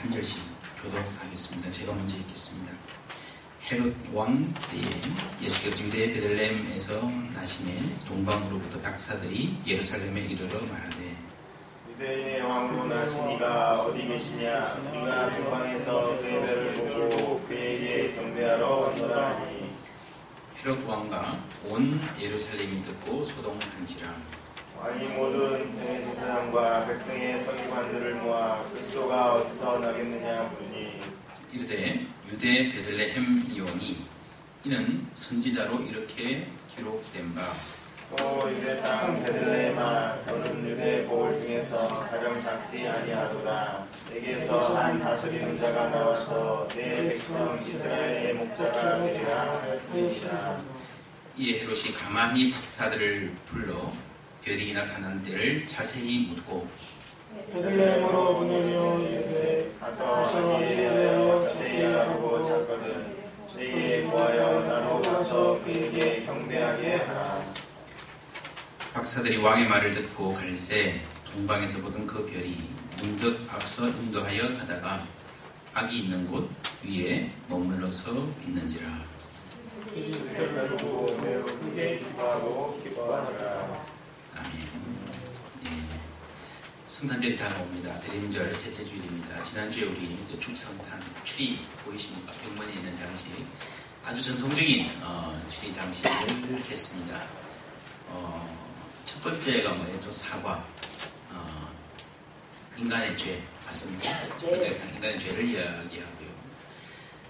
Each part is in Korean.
한 절씩 교독하겠습니다. 제가 먼저 읽겠습니다. 헤롯 왕 때에 예수께서 유대 베들레헴에서 나심에 동방으로부터 박사들이 예루살렘에 이르러 말하되 유대인의 왕으로 나시니가 어디 계시냐 우리가 동방에서 그의 배를 보고 그에게 경배하러 하니 헤롯 왕과 온 예루살렘이 듣고 소동한지라 왕이 모든 대제사장과 백성의 서기관들을 모아 흑소가 어디서 나겠느냐 물으니. 이르되 유대 베들레헴이오니 이는 선지자로 이렇게 기록된 바. 또 유대 땅 베들레헴아 너는 유대 보울 중에서 가장 작지 아니하도다. 내게서 한 다스리는 자가 나와서 내 백성 이스라엘의 목자가 되리라 하였으니라 이에 헤롯이 가만히 박사들을 불러 별이 나타난 때를 자세히 묻고 베들레헴으로 보내며 이르되 가서 이에 대하여 자세히 알아보고 찾거든. 내게 구하여 나로 가서 그에게 경배하게 하라. 박사들이 왕의 말을 듣고 갈새 동방에서 보던 그 별이 문득 앞서 인도하여 가다가 악이 있는 곳 위에 머물러서 있는지라. 별을 보고 매우 크게 기뻐하고 기뻐하더라 아멘. 예. 성탄절이 다가옵니다. 대림절 셋째 주일입니다. 지난주에 우리 축성탄 추리 보이십니까? 병문에 있는 장식 아주 전통적인 어, 추리 장식을 했습니다. 어, 첫 번째가 뭐였죠? 사과. 어, 인간의 죄 맞습니까? 첫 번째가 인간의 죄를 이야기하고요.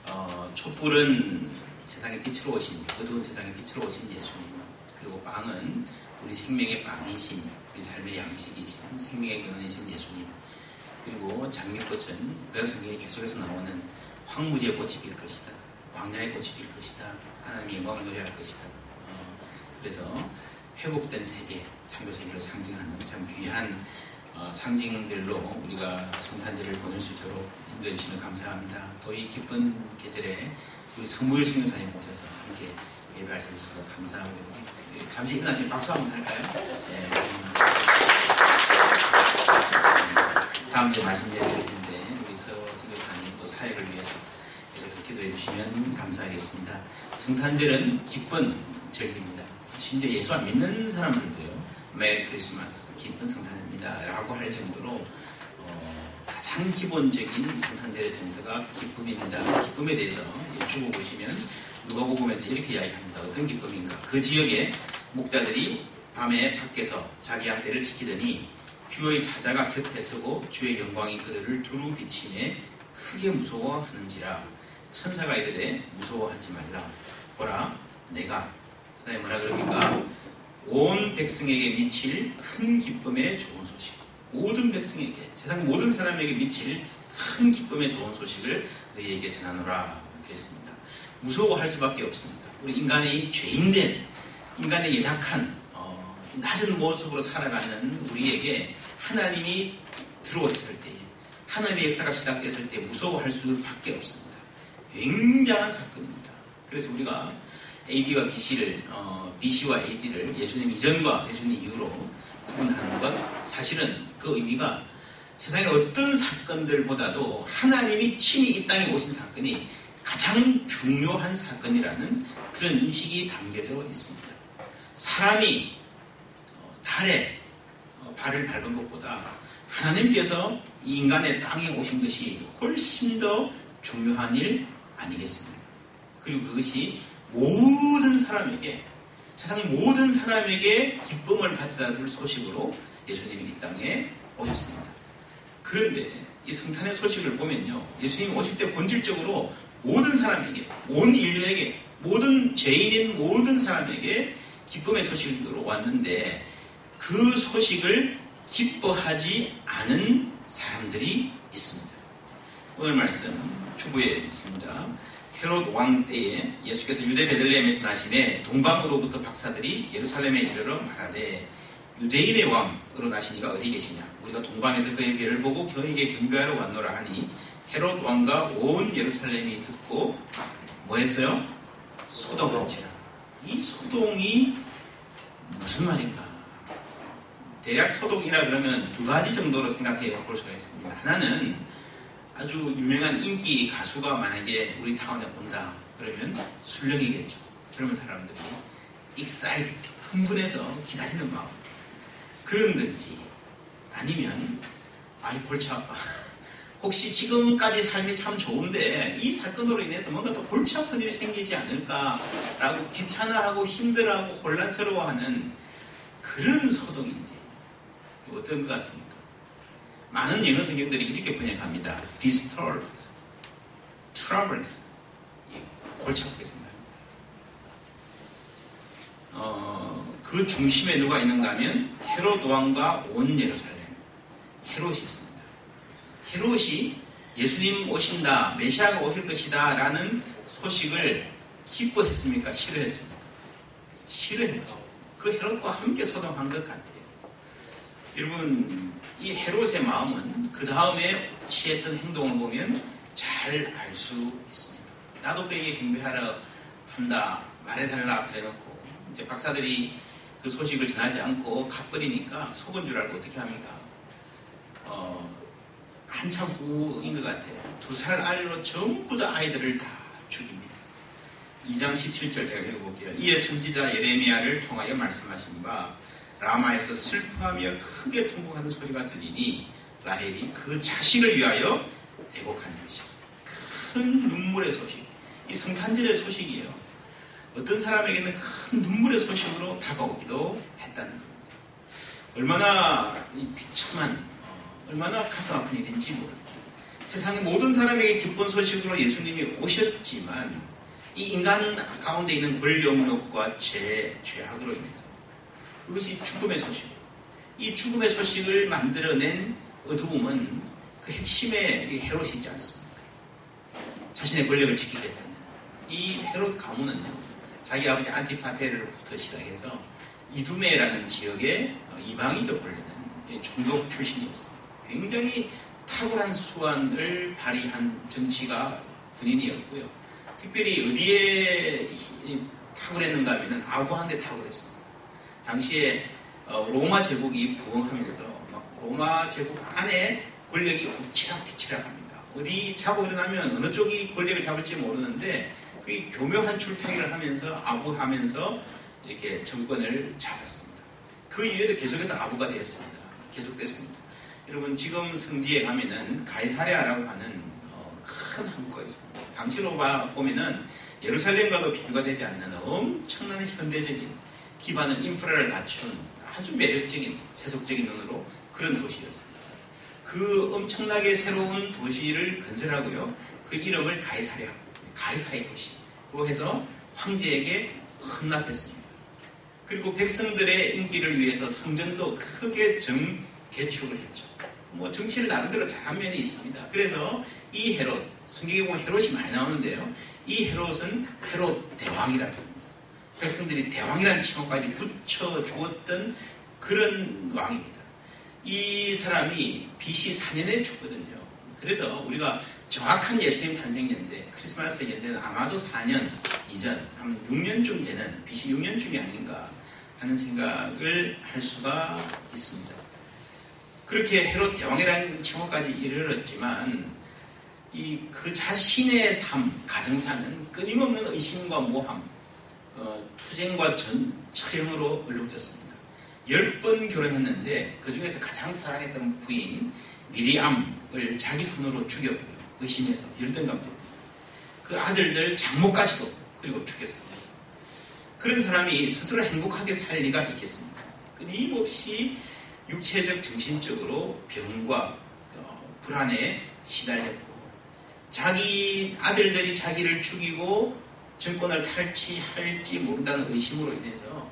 어, 촛불은 세상의 빛으로 오신 어두운 세상의 빛으로 오신 예수님 그리고 빵은 우리 생명의 빵이신 우리 삶의 양식이신 생명의 근원이신 예수님 그리고 장미꽃은 구약 성경에 계속해서 나오는 황무지의 꽃이 필 것이다 광야의 꽃이 필 것이다 하나님의 영광을 노래할 것이다 어, 그래서 회복된 세계 창조 세계를 상징하는 참 귀한 어, 상징들로 우리가 성탄절을 보낼 수 있도록 인도해 주시면 감사합니다. 또 이 기쁜 계절에 우리 성무일 신교사님 모셔서 함께 예배할 수 있어서 감사하고요. 예, 잠시 일어나시면 박수 한번 할까요? 예, 다음 주에 말씀드릴 텐데 우리 서 선교사님 또 사역을 위해서 계속 기도해 주시면 감사하겠습니다. 성탄절은 기쁜 절기입니다. 심지어 예수 안 믿는 사람들도요. 메리 크리스마스, 기쁜 성탄입니다. 라고 할 정도로 어, 가장 기본적인 성탄절의 정서가 기쁨입니다. 기쁨에 대해서 여쭈고 보시면 누가복음에서 이렇게 이야기합니다. 어떤 기쁨인가? 그 지역에 목자들이 밤에 밖에서 자기 양떼를 지키더니 주의 사자가 곁에 서고 주의 영광이 그들을 두루 비치매 크게 무서워하는지라. 천사가 이르되 무서워하지 말라. 보라 내가. 그다음에 뭐라 그럽니까 온 백성에게 미칠 큰 기쁨의 좋은 소식. 모든 백성에게 세상 모든 사람에게 미칠 큰 기쁨의 좋은 소식을 너희에게 전하노라. 그랬습니다. 무서워할 수밖에 없습니다. 우리 인간의 죄인된 인간의 예탁한 어, 낮은 모습으로 살아가는 우리에게 하나님이 들어오셨을 때에 하나님의 역사가 시작됐을 때 무서워할 수밖에 없습니다. 굉장한 사건입니다. 그래서 우리가 AD와 BC를 어, BC와 AD를 예수님 이전과 예수님 이후로 구분하는 것 사실은 그 의미가 세상의 어떤 사건들보다도 하나님이 친히 이 땅에 오신 사건이 가장 중요한 사건이라는 그런 인식이 담겨져 있습니다. 사람이 어, 달에 어, 발을 밟은 것보다 하나님께서 이 인간의 땅에 오신 것이 훨씬 더 중요한 일 아니겠습니까? 그리고 그것이 모든 사람에게 세상 모든 사람에게 기쁨을 가져다 줄 소식으로 예수님이 이 땅에 오셨습니다. 그런데 이 성탄의 소식을 보면요. 예수님이 오실 때 본질적으로 모든 사람에게, 온 인류에게, 모든 죄인인 모든 사람에게 기쁨의 소식으로 왔는데 그 소식을 기뻐하지 않은 사람들이 있습니다. 오늘 말씀 주부에 있습니다. 헤롯 왕 때에 예수께서 유대 베들레헴에서 나심에 동방으로부터 박사들이 예루살렘에 이르러 말하되 유대인의 왕으로 나시니가 어디 계시냐 우리가 동방에서 그의 배를 보고 그에게 경배하러 왔노라 하니 헤롯 왕과 온 예루살렘이 듣고 뭐 했어요? 소동한지라 이 소동이 무슨 말인가 대략 소동이라 그러면 두 가지 정도로 생각해 볼 수가 있습니다. 하나는 아주 유명한 인기 가수가 만약에 우리 타운에 온다 그러면 술렁이겠죠. 젊은 사람들이 excited 흥분해서 기다리는 마음. 그러든지 아니면 아이 골치 아파. 혹시 지금까지 삶이 참 좋은데 이 사건으로 인해서 뭔가 또 골치 아픈 일이 생기지 않을까라고 귀찮아하고 힘들어하고 혼란스러워하는 그런 소동인지 어떤 것 같습니까? 많은 영어 성경들이 이렇게 번역합니다. disturbed, troubled. 예, 골치 아프게 생각합니다. 어, 그 중심에 누가 있는가 하면 헤롯 왕과 온 예루살렘. 헤롯이 있습니다. 헤롯이 예수님 오신다, 메시아가 오실 것이다 라는 소식을 기뻐했습니까? 싫어했습니까? 싫어했죠. 그 헤롯과 함께 소동한 것 같아요. 여러분, 이 헤롯의 마음은 그 다음에 취했던 행동을 보면 잘 알 수 있습니다. 나도 그에게 경배하러 한다, 말해달라 그래놓고, 이제 박사들이 그 소식을 전하지 않고 가버리니까 속은 줄 알고 어떻게 합니까? 어, 한참 후인 것 같아요. 두 살 아이로 전부 다 아이들을 다 죽입니다. 2장 17절 제가 읽어볼게요. 이에 선지자 예레미야를 통하여 말씀하신 바 라마에서 슬퍼하며 크게 통곡하는 소리가 들리니 라헬이 그 자식을 위하여 애곡하는 것이다. 큰 눈물의 소식. 이 성탄절의 소식이에요. 어떤 사람에게는 큰 눈물의 소식으로 다가오기도 했다는 겁니다. 얼마나 비참한, 어, 얼마나 가슴 아픈 일인지 모릅니다. 세상의 모든 사람에게 기쁜 소식으로 예수님이 오셨지만 이 인간 가운데 있는 권력력과 죄, 죄악으로 인해서 그것이 죽음의 소식. 이 죽음의 소식을 만들어낸 어두움은 그 핵심의 헤롯이 있지 않습니까? 자신의 권력을 지키겠다는. 이 헤롯 가문은요, 자기 아버지 안티파테르부터 시작해서 이두메라는 지역의 이방이죠, 원래는. 종족 출신이었습니다. 굉장히 탁월한 수완을 발휘한 정치가 군인이었고요. 특별히 어디에 탁월했는가 하면 아구한테 탁월했습니다. 당시에 어, 로마 제국이 부흥하면서 로마 제국 안에 권력이 엎치락뒤치락합니다. 어디 자고 일어나면 어느 쪽이 권력을 잡을지 모르는데 그 교묘한 출타기를 하면서 아부하면서 이렇게 정권을 잡았습니다. 그 이후에도 계속해서 아부가 되었습니다. 계속됐습니다. 여러분 지금 성지에 가면은 가이사레아라고 하는 어, 큰 항구가 있습니다. 당시로 보면은 예루살렘과도 비교가 되지 않는 엄청난 현대적인 기반을 인프라를 갖춘 아주 매력적인 세속적인 눈으로 그런 도시였습니다. 그 엄청나게 새로운 도시를 건설하고요. 그 이름을 가이사랴, 가이사의 도시로 해서 황제에게 헌납했습니다. 그리고 백성들의 인기를 위해서 성전도 크게 정 개축을 했죠. 뭐 정치를 나름대로 잘한 면이 있습니다. 그래서 이 헤롯, 성경에 보면 헤롯이 많이 나오는데요. 이 헤롯은 헤롯 대왕이라고. 백성들이 대왕이라는 칭호까지 붙여 주었던 그런 왕입니다. 이 사람이 BC 4년에 죽거든요. 그래서 우리가 정확한 예수님 탄생년대, 크리스마스 연대는 아마도 4년 이전, 한 6년쯤 되는 BC 6년쯤이 아닌가 하는 생각을 할 수가 있습니다. 그렇게 헤롯 대왕이라는 칭호까지 이르렀지만 이 그 자신의 삶, 가정사는 끊임없는 의심과 모함, 어, 투쟁과 전, 처형으로 얼룩졌습니다. 열 번 결혼했는데 그 중에서 가장 사랑했던 부인 미리암을 자기 손으로 죽였고요. 의심해서 열등감 때문에. 그 아들들 장모까지도 그리고 죽였습니다. 그런 사람이 스스로 행복하게 살 리가 있겠습니까? 끊임없이 육체적, 정신적으로 병과 어, 불안에 시달렸고 자기 아들들이 자기를 죽이고 정권을 탈취할지 모른다는 의심으로 인해서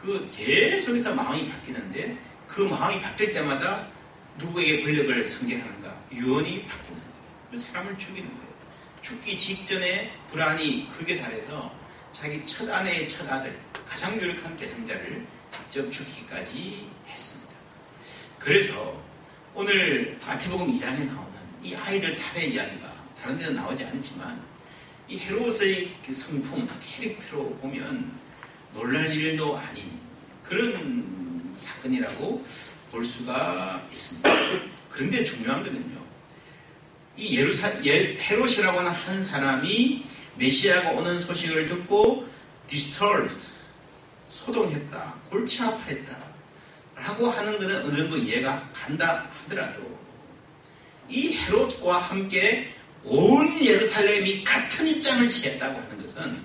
그 계속해서 마음이 바뀌는데 그 마음이 바뀔 때마다 누구에게 권력을 승계하는가 유언이 바뀌는 거예요. 그 사람을 죽이는 거예요. 죽기 직전에 불안이 크게 달해서 자기 첫 아내의 첫 아들 가장 유력한 계승자를 직접 죽이기까지 했습니다. 그래서 오늘 마태복음 2장에 나오는 이 아이들 살해 이야기가 다른 데는 나오지 않지만 이 헤롯의 그 성품, 캐릭터로 보면 놀랄 일도 아닌 그런 사건이라고 볼 수가 있습니다. 그런데 중요한 거는요. 이 예루사 예, 헤롯이라고 하는 한 사람이 메시아가 오는 소식을 듣고 disturbed 소동했다, 골치 아파했다 라고 하는 것은 어느 정도 이해가 간다 하더라도 이 헤롯과 함께 온 예루살렘이 같은 입장을 취했다고 하는 것은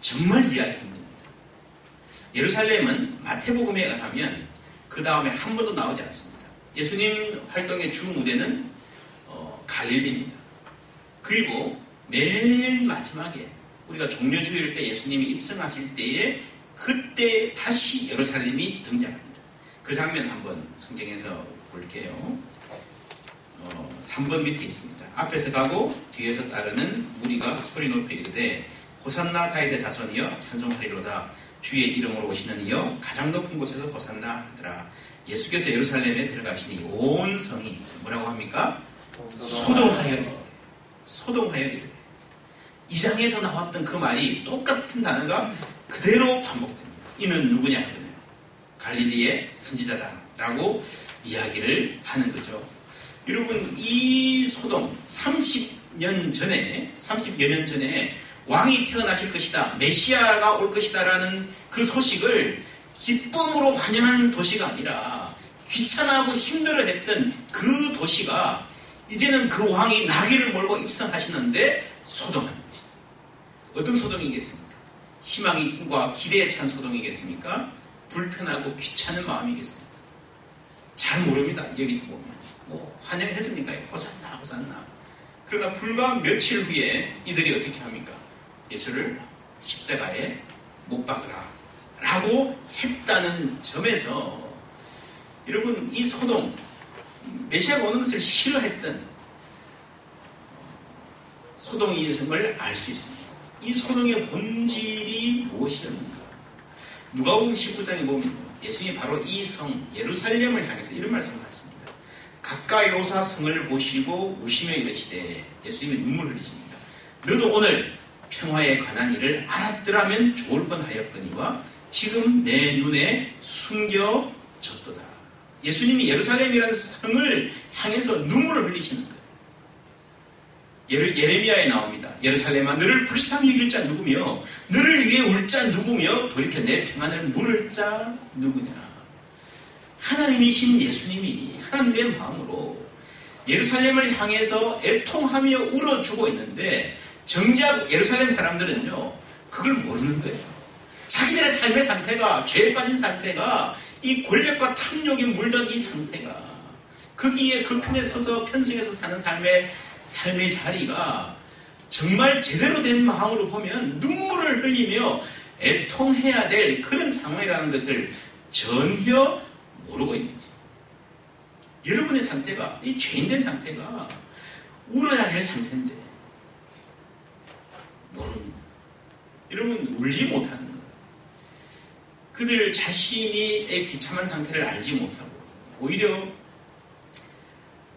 정말 이해하기 힘듭니다. 예루살렘은 마태복음에 의하면 그 다음에 한 번도 나오지 않습니다. 예수님 활동의 주 무대는 어, 갈릴리입니다. 그리고 맨 마지막에 우리가 종료주일 때 예수님이 입성하실 때에 그때 다시 예루살렘이 등장합니다. 그 장면 한번 성경에서 볼게요. 어, 3번 밑에 있습니다. 앞에서 가고 뒤에서 따르는 무리가 소리 높여 이르되 호산나 다윗의 자손이여 찬송하리로다 주의 이름으로 오시는 이여 가장 높은 곳에서 호산나 하더라 예수께서 예루살렘에 들어가시니 온 성이 뭐라고 합니까? 소동하여 이르되 소동하여 이르되 이장에서 나왔던 그 말이 똑같은 단어가 그대로 반복됩니다. 이는 누구냐. 갈릴리의 선지자다라고 이야기를 하는 거죠. 여러분 이 소동 30년 전에 30여 년 전에 왕이 태어나실 것이다 메시아가 올 것이다라는 그 소식을 기쁨으로 환영한 도시가 아니라 귀찮아하고 힘들어했던 그 도시가 이제는 그 왕이 나귀를 몰고 입성하시는데 거죠. 어떤 소동이겠습니까? 희망과 기대에 찬 소동이겠습니까? 불편하고 귀찮은 마음이겠습니까? 잘 모릅니다. 여기서 보면. 뭐 환영했으니까 호산나 호산나 그러나 불과 며칠 후에 이들이 어떻게 합니까? 예수를 십자가에 못 박으라 라고 했다는 점에서 여러분 이 소동 메시아가 오는 것을 싫어했던 소동이었음을 알 수 있습니다. 이 소동의 본질이 무엇이었는가? 누가복음 19장에 보면 예수님이 바로 이 성 예루살렘을 향해서 이런 말씀을 하십니다. 가까이 오사 성을 보시고 우시며 이르시되 예수님이 눈물을 흘리십니다. 너도 오늘 평화에 관한 일을 알았더라면 좋을 뻔하였거니와 지금 내 눈에 숨겨졌도다. 예수님이 예루살렘이라는 성을 향해서 눈물을 흘리시는 거예요. 예레미야에 나옵니다. 예루살렘아 너를 불쌍히 여길 자 누구며 너를 위해 울 자 누구며 돌이켜 내 평안을 물을 자 누구냐. 하나님이신 예수님이 하나님의 마음으로 예루살렘을 향해서 애통하며 울어주고 있는데 정작 예루살렘 사람들은요 그걸 모르는 거예요. 자기들의 삶의 상태가 죄에 빠진 상태가 이 권력과 탐욕에 물든 이 상태가 거기에 그 편에 서서 편승해서 사는 삶의 삶의 자리가 정말 제대로 된 마음으로 보면 눈물을 흘리며 애통해야 될 그런 상황이라는 것을 전혀 모르고 있는지. 여러분의 상태가, 이 죄인된 상태가 울어야 될 상태인데, 모릅니다. 여러분, 울지 못하는 거예요. 그들 자신이 비참한 상태를 알지 못하고, 오히려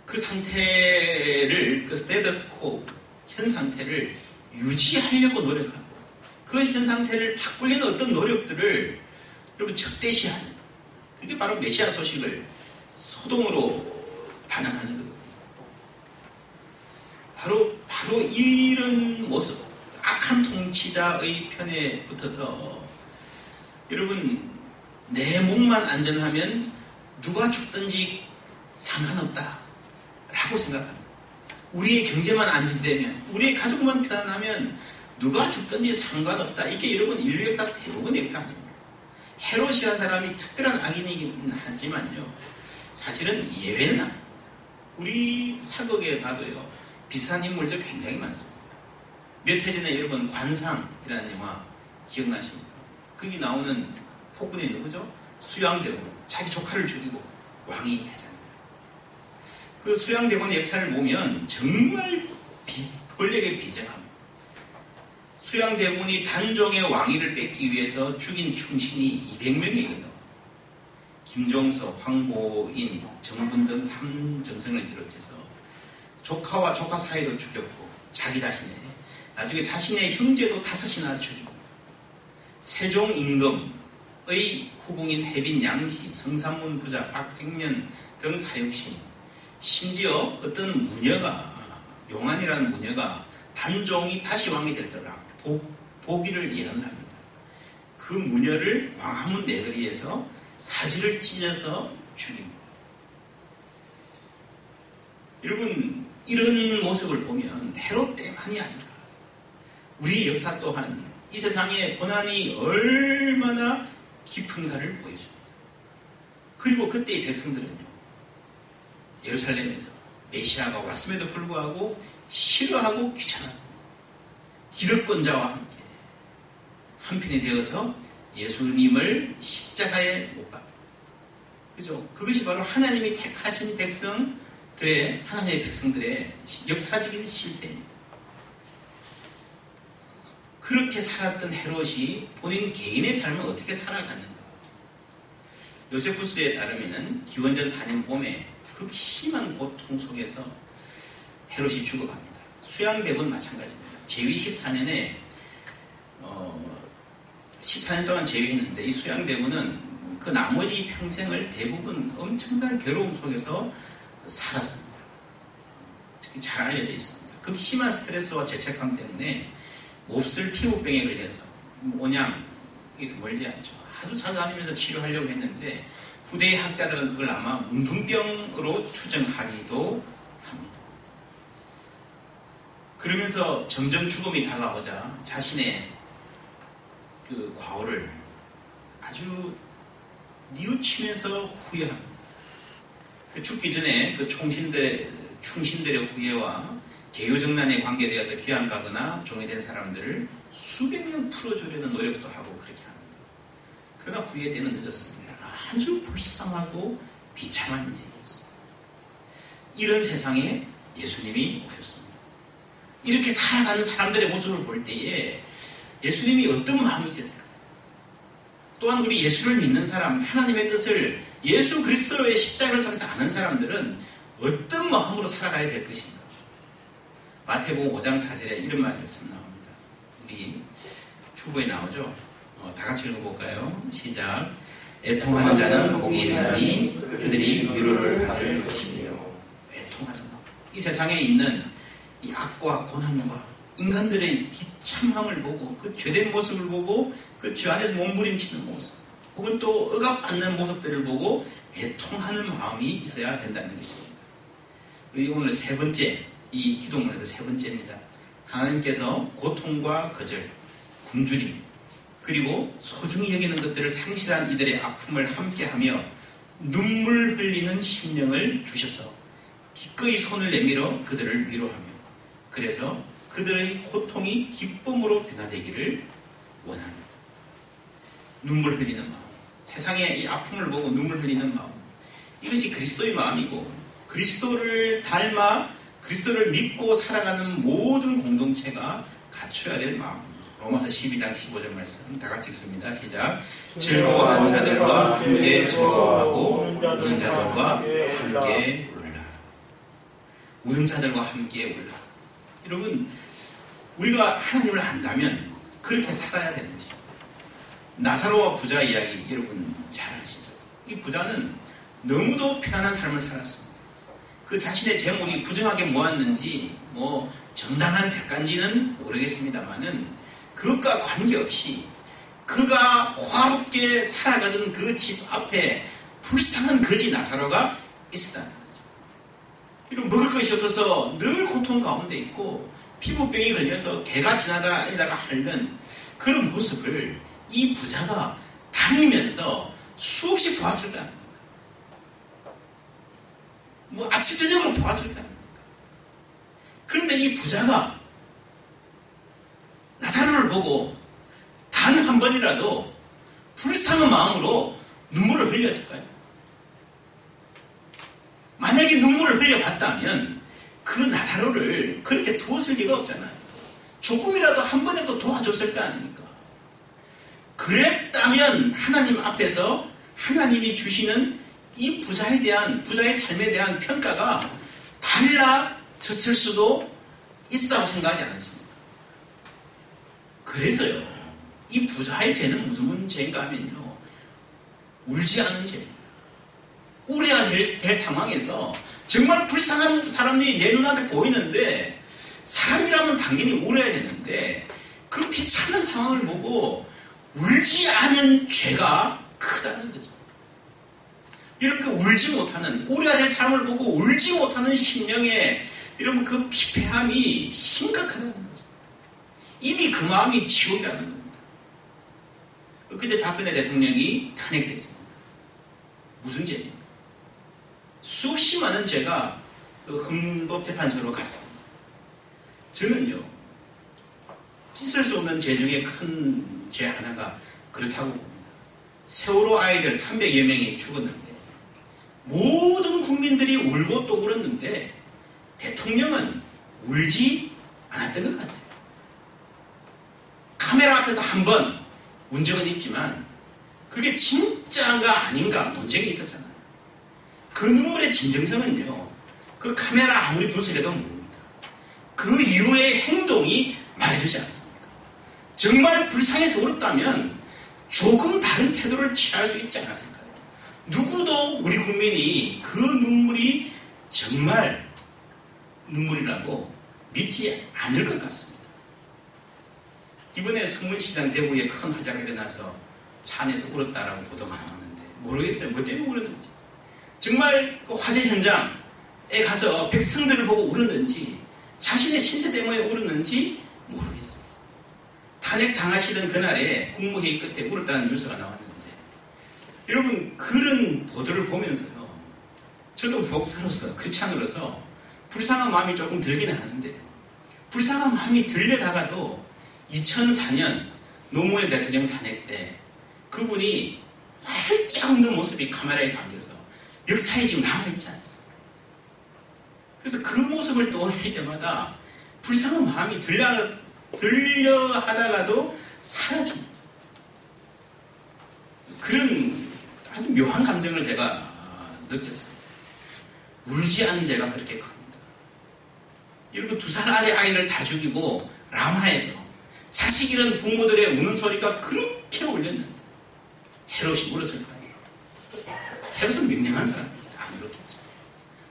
그 상태를, 그 스테더스코, 현 상태를 유지하려고 노력하고, 그 현 상태를 바꾸려는 어떤 노력들을 여러분 적대시하는, 그게 바로 메시아 소식을 소동으로 반응하는 거거든요. 바로, 바로 이런 모습, 악한 통치자의 편에 붙어서 여러분, 내 몸만 안전하면 누가 죽든지 상관없다. 라고 생각합니다. 우리의 경제만 안정되면, 우리의 가족만 편안하면 누가 죽든지 상관없다. 이게 여러분 인류 역사 대부분 역사 아닙니다. 헤롯이라는 사람이 특별한 악인이긴 하지만요. 사실은 예외는 아닙니다. 우리 사극에 봐도요. 비슷한 인물들 굉장히 많습니다. 몇 해 전에 여러분 관상이라는 영화 기억나십니까? 거기 나오는 폭군이 누구죠? 수양대군. 자기 조카를 죽이고 왕이 되잖아요. 그 수양대군의 역사를 보면 정말 비, 권력의 비정함. 수양대군이 단종의 왕위를 뺏기 위해서 죽인 충신이 200명에 이른다. 김종서, 황보인, 정분 등 3정성을 비롯해서 조카와 조카 사이도 죽였고 자기 자신의 나중에 자신의 형제도 다섯이나 죽입니다. 세종 임금의 후궁인 해빈 양씨, 성산문 부자 박백년 등 사육신 심지어 어떤 무녀가 용안이라는 무녀가 단종이 다시 왕이 될 거라 복, 보기를 예언을 합니다. 그 무녀를 광화문 내거리에서 사지를 찢어서 죽입니다. 여러분 이런 모습을 보면 헤롯 때만이 아니라 우리 역사 또한 이 세상의 고난이 얼마나 깊은가를 보여줍니다. 그리고 그때의 백성들은요 예루살렘에서 메시아가 왔음에도 불구하고 싫어하고 귀찮았던 기득권자와 함께 한편이 되어서 예수님을 십자가에 못 박아요. 그죠? 그것이 바로 하나님이 택하신 백성들의 하나님의 백성들의 역사적인 실패입니다. 그렇게 살았던 헤롯이 본인 개인의 삶을 어떻게 살아갔는가? 요세푸스에 따르면 기원전 4년 봄에 극심한 고통 속에서 헤롯이 죽어갑니다. 수양대군 마찬가지입니다. 제위 14년에 어, 14년 동안 제위했는데 이 수양대군은 그 나머지 평생을 대부분 엄청난 괴로움 속에서 살았습니다. 특히 잘 알려져 있습니다. 극심한 스트레스와 죄책감 때문에 몹쓸 피부병에 걸려서 온양 여기서 멀지 않죠. 하도 찾아다니면서 치료하려고 했는데 후대의 학자들은 그걸 아마 문둥병으로 추정하기도 합니다. 그러면서 점점 죽음이 다가오자 자신의 그 과오를 아주 뉘우치면서 후회합니다. 그 죽기 전에 그 총신들, 충신들의 후회와 개요정난에 관계되어서 귀양 가거나 종이된 사람들을 수백 명 풀어주려는 노력도 하고 그렇게 합니다. 그러나 후회 때는 늦었습니다. 아주 불쌍하고 비참한 인생이었어요. 이런 세상에 예수님이 오셨습니다. 이렇게 살아가는 사람들의 모습을 볼 때에 예수님이 어떤 마음이셨을까? 또한 우리 예수를 믿는 사람, 하나님의 뜻을 예수 그리스도의 십자가를 통해서 아는 사람들은 어떤 마음으로 살아가야 될 것인가? 마태복음 5장 4절에 이런 말이 참 나옵니다. 우리 초보에 나오죠? 어, 다 같이 읽어볼까요? 시작. 애통하는 자는 복이 있나니 그들이 위로를 받을 것이니요. 애통하는 마음. 이 세상에 있는 이 악과 고난과 인간들의 비참함을 보고 그 죄된 모습을 보고 그 죄 안에서 몸부림치는 모습 혹은 또 억압받는 모습들을 보고 애통하는 마음이 있어야 된다는 것입니다. 우리 오늘 세 번째 이 기도문에서 세 번째입니다. 하나님께서 고통과 거절, 굶주림, 그리고 소중히 여기는 것들을 상실한 이들의 아픔을 함께하며 눈물 흘리는 심령을 주셔서 기꺼이 손을 내밀어 그들을 위로하며 그래서 그들의 고통이 기쁨으로 변화되기를 원합니다. 눈물 흘리는 마음, 세상의 이 아픔을 보고 눈물 흘리는 마음, 이것이 그리스도의 마음이고 그리스도를 닮아 그리스도를 믿고 살아가는 모든 공동체가 갖춰야 될 마음입니다. 로마서 12장 15절 말씀 다 같이 읽습니다. 시작. 즐거워하는 자들과 함께 즐거워하고 우는 자들과 함께 울라. 우는 자들과 함께 울라. 여러분, 우리가 하나님을 안다면 그렇게 살아야 되는 것이죠. 나사로와 부자 이야기 여러분 잘 아시죠? 이 부자는 너무도 편안한 삶을 살았습니다. 그 자신의 재물이 부정하게 모았는지 뭐 정당한 대가인지는 모르겠습니다만은 그것과 관계없이 그가 화롭게 살아가던 그 집 앞에 불쌍한 거지 나사로가 있었다는 거죠. 이런 먹을 것이 없어서 늘 고통 가운데 있고 피부병이 걸려서 개가 지나다니다가 핥는 그런 모습을 이 부자가 다니면서 수없이 보았을 거 아닙니까? 뭐 아침 저녁으로 보았을 거 아닙니까? 그런데 이 부자가 나사로를 보고 단 한 번이라도 불쌍한 마음으로 눈물을 흘렸을까요? 만약에 눈물을 흘려봤다면 그 나사로를 그렇게 두었을 리가 없잖아요. 조금이라도 한 번이라도 도와줬을 거 아닙니까? 그랬다면 하나님 앞에서 하나님이 주시는 이 부자에 대한 부자의 삶에 대한 평가가 달라졌을 수도 있다고 생각하지 않았습니까? 그래서요, 이 부자의 죄는 무슨 문제인가 하면요, 울지 않는 죄입니다. 우리가 될, 될 상황에서 정말 불쌍한 사람들이 내 눈앞에 보이는데 사람이라면 당연히 울어야 되는데 그 비참한 상황을 보고 울지 않은 죄가 크다는 거죠. 이렇게 울지 못하는, 울어야 될 사람을 보고 울지 못하는 심령의 이런 그 피폐함이 심각하다는 거죠. 이미 그 마음이 지옥이라는 겁니다. 그때 박근혜 대통령이 탄핵됐습니다. 무슨 죄입니까? 수없이 많은 죄가 그 헌법재판소로 갔습니다. 저는요, 씻을 수 없는 죄 중에 큰 죄 하나가 그렇다고 봅니다. 세월호 아이들 300여 명이 죽었는데, 모든 국민들이 울고 또 울었는데, 대통령은 울지 않았던 것 같아요. 카메라 앞에서 한 번 운 적은 있지만, 그게 진짜인가 아닌가 논쟁이 있었잖아요. 그 눈물의 진정성은요, 그 카메라 아무리 분석해도 모릅니다. 그 이후의 행동이 말해주지 않습니까? 정말 불쌍해서 울었다면 조금 다른 태도를 취할 수 있지 않았을까요? 누구도 우리 국민이 그 눈물이 정말 눈물이라고 믿지 않을 것 같습니다. 이번에 성문시장 대구에 큰 화재가 일어나서 차 안에서 울었다라고 보도가 나왔는데 모르겠어요. 뭐 때문에 울었는지. 정말 그 화재 현장에 가서 백성들을 보고 울었는지 자신의 신세 때문에 울었는지 모르겠어요. 탄핵 당하시던 그날에 국무회의 끝에 울었다는 뉴스가 나왔는데 여러분 그런 보도를 보면서요. 저도 목사로서 크리스찬으로서 불쌍한 마음이 조금 들기는 하는데 불쌍한 마음이 들려다가도 2004년 노무현 대통령 탄핵 때 그분이 활짝 웃는 모습이 카메라에 담겨서 역사에 지금 남아있지 않습니다. 그래서 그 모습을 떠올릴 때마다 불쌍한 마음이 들려, 들려 하다가도 사라집니다. 그런 아주 묘한 감정을 제가 느꼈어요. 울지 않은 죄가 그렇게 큽니다. 여러분 두 살 아래 아이를 다 죽이고 라마에서 자식 잃은 부모들의 우는 소리가 그렇게 울렸는데 헤롯이 울었을까요? 헤롯은 명령한 사람입니다. 안 울었겠죠.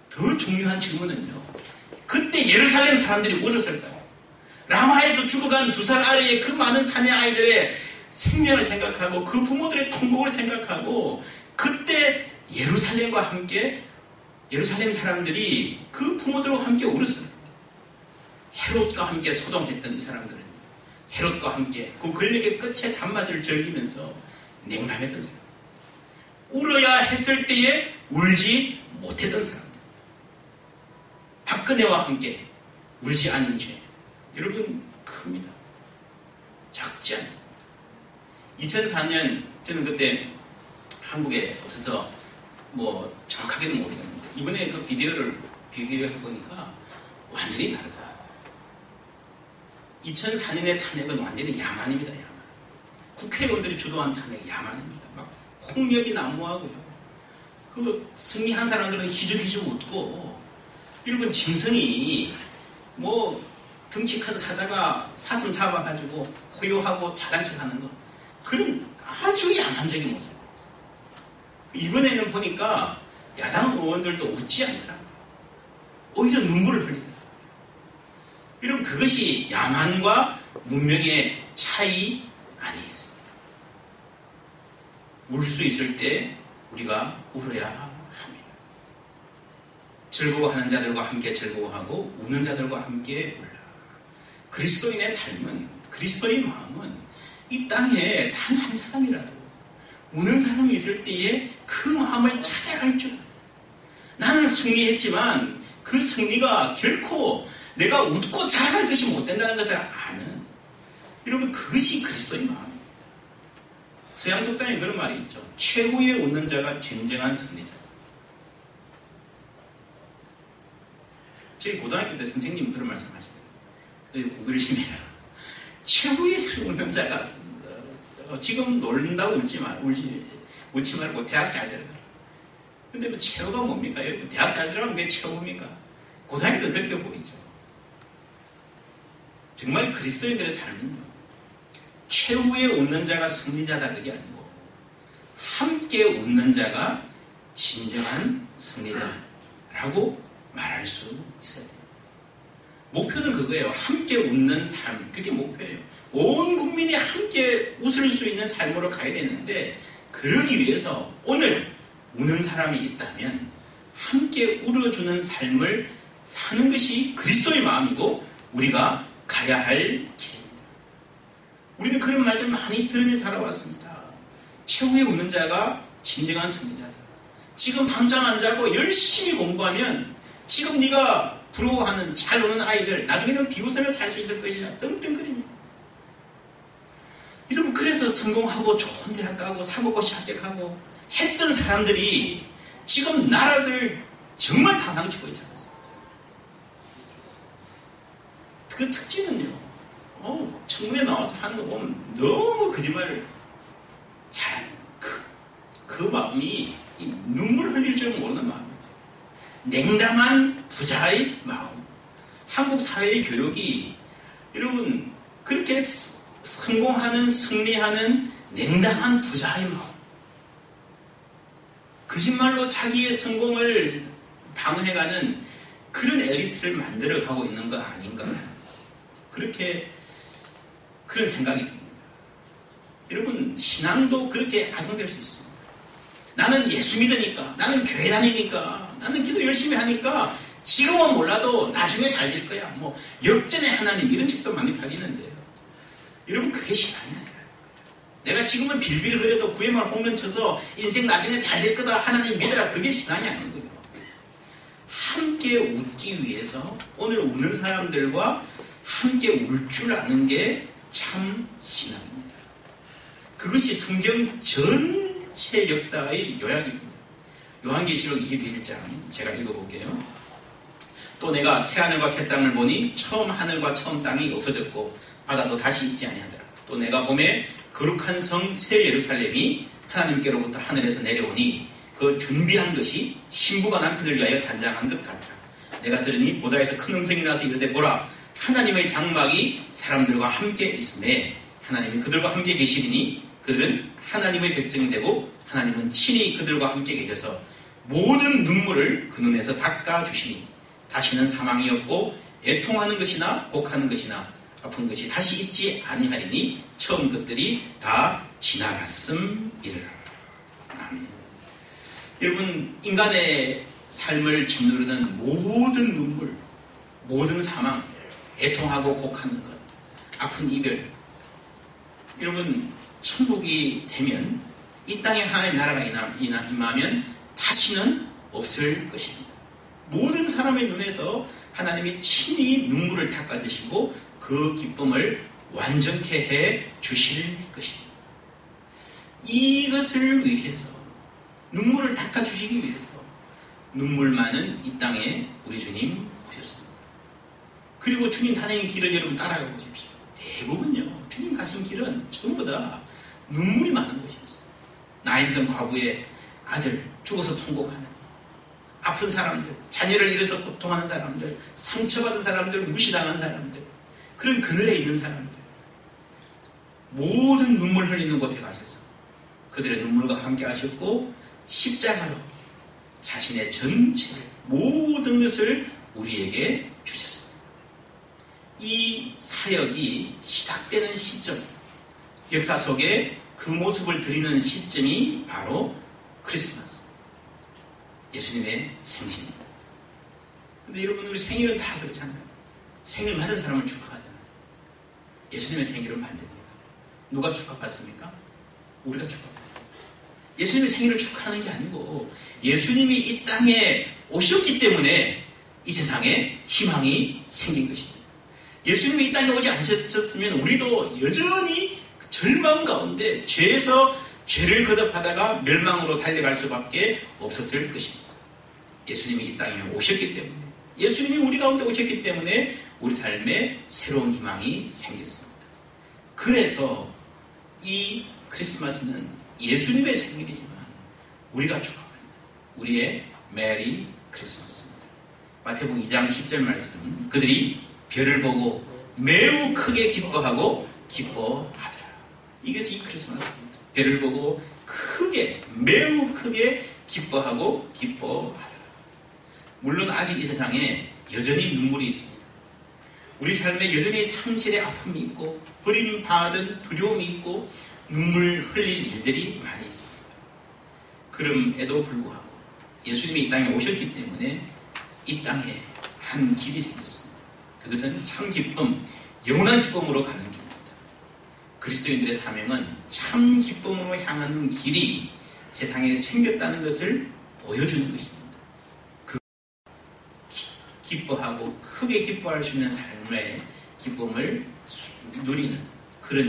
더 중요한 질문은요. 그때 예루살렘 사람들이 울었을까요? 라마에서 죽어간 두 살 아래의 그 많은 사내 아이들의 생명을 생각하고 그 부모들의 통곡을 생각하고 그때 예루살렘과 함께 예루살렘 사람들이 그 부모들과 함께 울었어요. 헤롯과 함께 소동했던 이 사람들은 헤롯과 함께 그 권력의 끝에 단맛을 즐기면서 냉담했던 사람. 울어야 했을 때에 울지 못했던 사람들. 박근혜와 함께 울지 않은 죄. 여러분 큽니다. 작지 않습니다. 2004년 저는 그때 한국에 없어서 뭐 정확하게는 모르겠는데 이번에 그 비디오를 비교해 보니까 완전히 다르다. 2004년의 탄핵은 완전히 야만입니다. 야만. 국회의원들이 주도한 탄핵 야만입니다. 막 폭력이 난무하고요. 그 승리한 사람들은 희죽희죽 웃고 여러분 짐승이 뭐 덩치 큰 사자가 사슴 잡아가지고 호요하고 잘난 척하는 거 그런 아주 야만적인 모습. 이번에는 보니까 야당 의원들도 웃지 않더라고요. 오히려 눈물을 흘리더라고요. 여러분 그것이 야만과 문명의 차이 아니겠습니까? 울 수 있을 때 우리가 울어야 합니다. 즐거워하는 자들과 함께 즐거워하고 우는 자들과 함께 울라. 그리스도인의 삶은 그리스도의 마음은 이 땅에 단 한 사람이라도 우는 사람이 있을 때에 그 마음을 찾아갈 줄 나는 승리했지만 그 승리가 결코 내가 웃고 자랄 것이 못 된다는 것을 아는 여러분 그것이 그리스도의 마음입니다. 서양 속담에 그런 말이 있죠. 최후의 웃는 자가 진정한 승리자. 저희 고등학교 때 선생님이 그런 말씀 하시더라고요. 공부 열심히 해라. 최후의 웃는 자가 어, 지금 놀린다고 울지 말, 울지, 웃지 말고 대학 잘 들어가. 근데 뭐 최후가 뭡니까? 대학 잘 들어가면 그게 최후입니까? 고등학교 때 그렇게 보이죠. 정말 그리스도인들의 삶은요. 최후의 웃는 자가 승리자다 그게 아니고 함께 웃는 자가 진정한 승리자라고 말할 수 있어야 됩니다. 목표는 그거예요. 함께 웃는 삶. 그게 목표예요. 온 국민이 함께 웃을 수 있는 삶으로 가야 되는데 그러기 위해서 오늘 우는 사람이 있다면 함께 울어주는 삶을 사는 것이 그리스도의 마음이고 우리가 가야 할 길입니다. 우리는 그런 말들 많이 들으며 자라왔습니다. 최후의 웃는 자가 진정한 승리자다. 지금 밤잠 안 자고 열심히 공부하면 지금 네가 부러워하는 잘 노는 아이들 나중에는 비웃으며 살 수 있을 것이냐 떵떵거립니다. 여러분 그래서 성공하고 좋은 대학 가고 사법고시 합격하고 했던 사람들이 지금 나라를 정말 당황치고 있지 않습니까? 그 특징은요. 어, 청문회 나와서 하는 거 보면 너무 거짓말을 잘하는 그, 그 마음이 눈물 흘릴 줄 모르는 마음이죠. 냉담한 부자의 마음. 한국 사회의 교육이 여러분 그렇게 성공하는 승리하는 냉담한 부자의 마음. 거짓말로 자기의 성공을 방해가는 그런 엘리트를 만들어 가고 있는 거 아닌가. 그렇게 그런 생각이 듭니다. 여러분 신앙도 그렇게 악용될 수 있습니다. 나는 예수 믿으니까, 나는 교회 다니니까, 나는 기도 열심히 하니까 지금은 몰라도 나중에 잘 될 거야. 뭐 역전의 하나님 이런 책도 많이 팔리는데요. 여러분 그게 신앙이 아니라 내가 지금은 빌빌거려도 구에만 홈런 쳐서 인생 나중에 잘 될 거다 하나님 믿으라 그게 신앙이 아닌 거예요. 함께 웃기 위해서 오늘 우는 사람들과 함께 울 줄 아는 게 참 신앙입니다. 그것이 성경 전체 역사의 요약입니다. 요한계시록 21장 제가 읽어볼게요. 또 내가 새 하늘과 새 땅을 보니 처음 하늘과 처음 땅이 없어졌고 바다도 다시 있지 아니하더라. 또 내가 봄에 거룩한 성 새 예루살렘이 하나님께로부터 하늘에서 내려오니 그 준비한 것이 신부가 남편을 위하여 단장한 것 같더라. 내가 들으니 보좌에서 큰 음성이 나서 이르되 보라 하나님의 장막이 사람들과 함께 있음에 하나님이 그들과 함께 계시리니 그들은 하나님의 백성이 되고 하나님은 친히 그들과 함께 계셔서 모든 눈물을 그 눈에서 닦아 주시니 다시는 사망이 없고 애통하는 것이나 곡하는 것이나 아픈 것이 다시 있지 아니하리니 처음 것들이 다 지나갔음이르라. 아멘. 여러분 인간의 삶을 짓누르는 모든 눈물, 모든 사망, 애통하고 곡하는 것, 아픈 이별. 여러분 천국이 되면 이 땅에 하나님의 나라가 임하면 다시는 없을 것입니다. 모든 사람의 눈에서 하나님이 친히 눈물을 닦아주시고 그 기쁨을 완전케 해 주실 것입니다. 이것을 위해서 눈물을 닦아주시기 위해서 눈물 많은 이 땅에 우리 주님 오셨습니다. 그리고 주님 다니는 길을 여러분 따라가 보십시오. 대부분요. 주님 가신 길은 전부 다 눈물이 많은 곳이었어요. 나인성 과부의 아들 죽어서 통곡하는 아픈 사람들, 자녀를 잃어서 고통하는 사람들, 상처받은 사람들, 무시당한 사람들, 그런 그늘에 있는 사람들, 모든 눈물 흘리는 곳에 가셔서 그들의 눈물과 함께 하셨고 십자가로 자신의 전체를 모든 것을 우리에게 주셨습니다. 이 사역이 시작되는 시점, 역사 속에 그 모습을 드리는 시점이 바로 크리스마스. 예수님의 생신입니다. 근데 여러분, 우리 생일은 다 그렇잖아요. 생일 맞은 사람을 축하하잖아요. 예수님의 생일은 반대입니다. 누가 축하받습니까? 우리가 축하받아요. 예수님의 생일을 축하하는 게 아니고 예수님이 이 땅에 오셨기 때문에 이 세상에 희망이 생긴 것입니다. 예수님이 이 땅에 오지 않으셨으면 우리도 여전히 절망 가운데 죄에서 죄를 거듭하다가 멸망으로 달려갈 수밖에 없었을 것입니다. 예수님이 이 땅에 오셨기 때문에 예수님이 우리 가운데 오셨기 때문에 우리 삶에 새로운 희망이 생겼습니다. 그래서 이 크리스마스는 예수님의 생일이지만 우리가 축하합니다. 우리의 메리 크리스마스입니다. 마태복음 2장 10절 말씀 그들이 별을 보고 매우 크게 기뻐하고 기뻐하더라. 이것이 크리스마스입니다. 별을 보고 크게 매우 크게 기뻐하고 기뻐하더라. 물론 아직 이 세상에 여전히 눈물이 있습니다. 우리 삶에 여전히 상실의 아픔이 있고 버림받은 두려움이 있고 눈물 흘릴 일들이 많이 있습니다. 그럼에도 불구하고 예수님이 이 땅에 오셨기 때문에 이 땅에 한 길이 생겼습니다. 그것은 참 기쁨, 영원한 기쁨으로 가는 길입니다. 그리스도인들의 사명은 참 기쁨으로 향하는 길이 세상에 생겼다는 것을 보여주는 것입니다. 그 기- 기뻐하고 크게 기뻐할 수 있는 삶의 기쁨을 수- 누리는 그런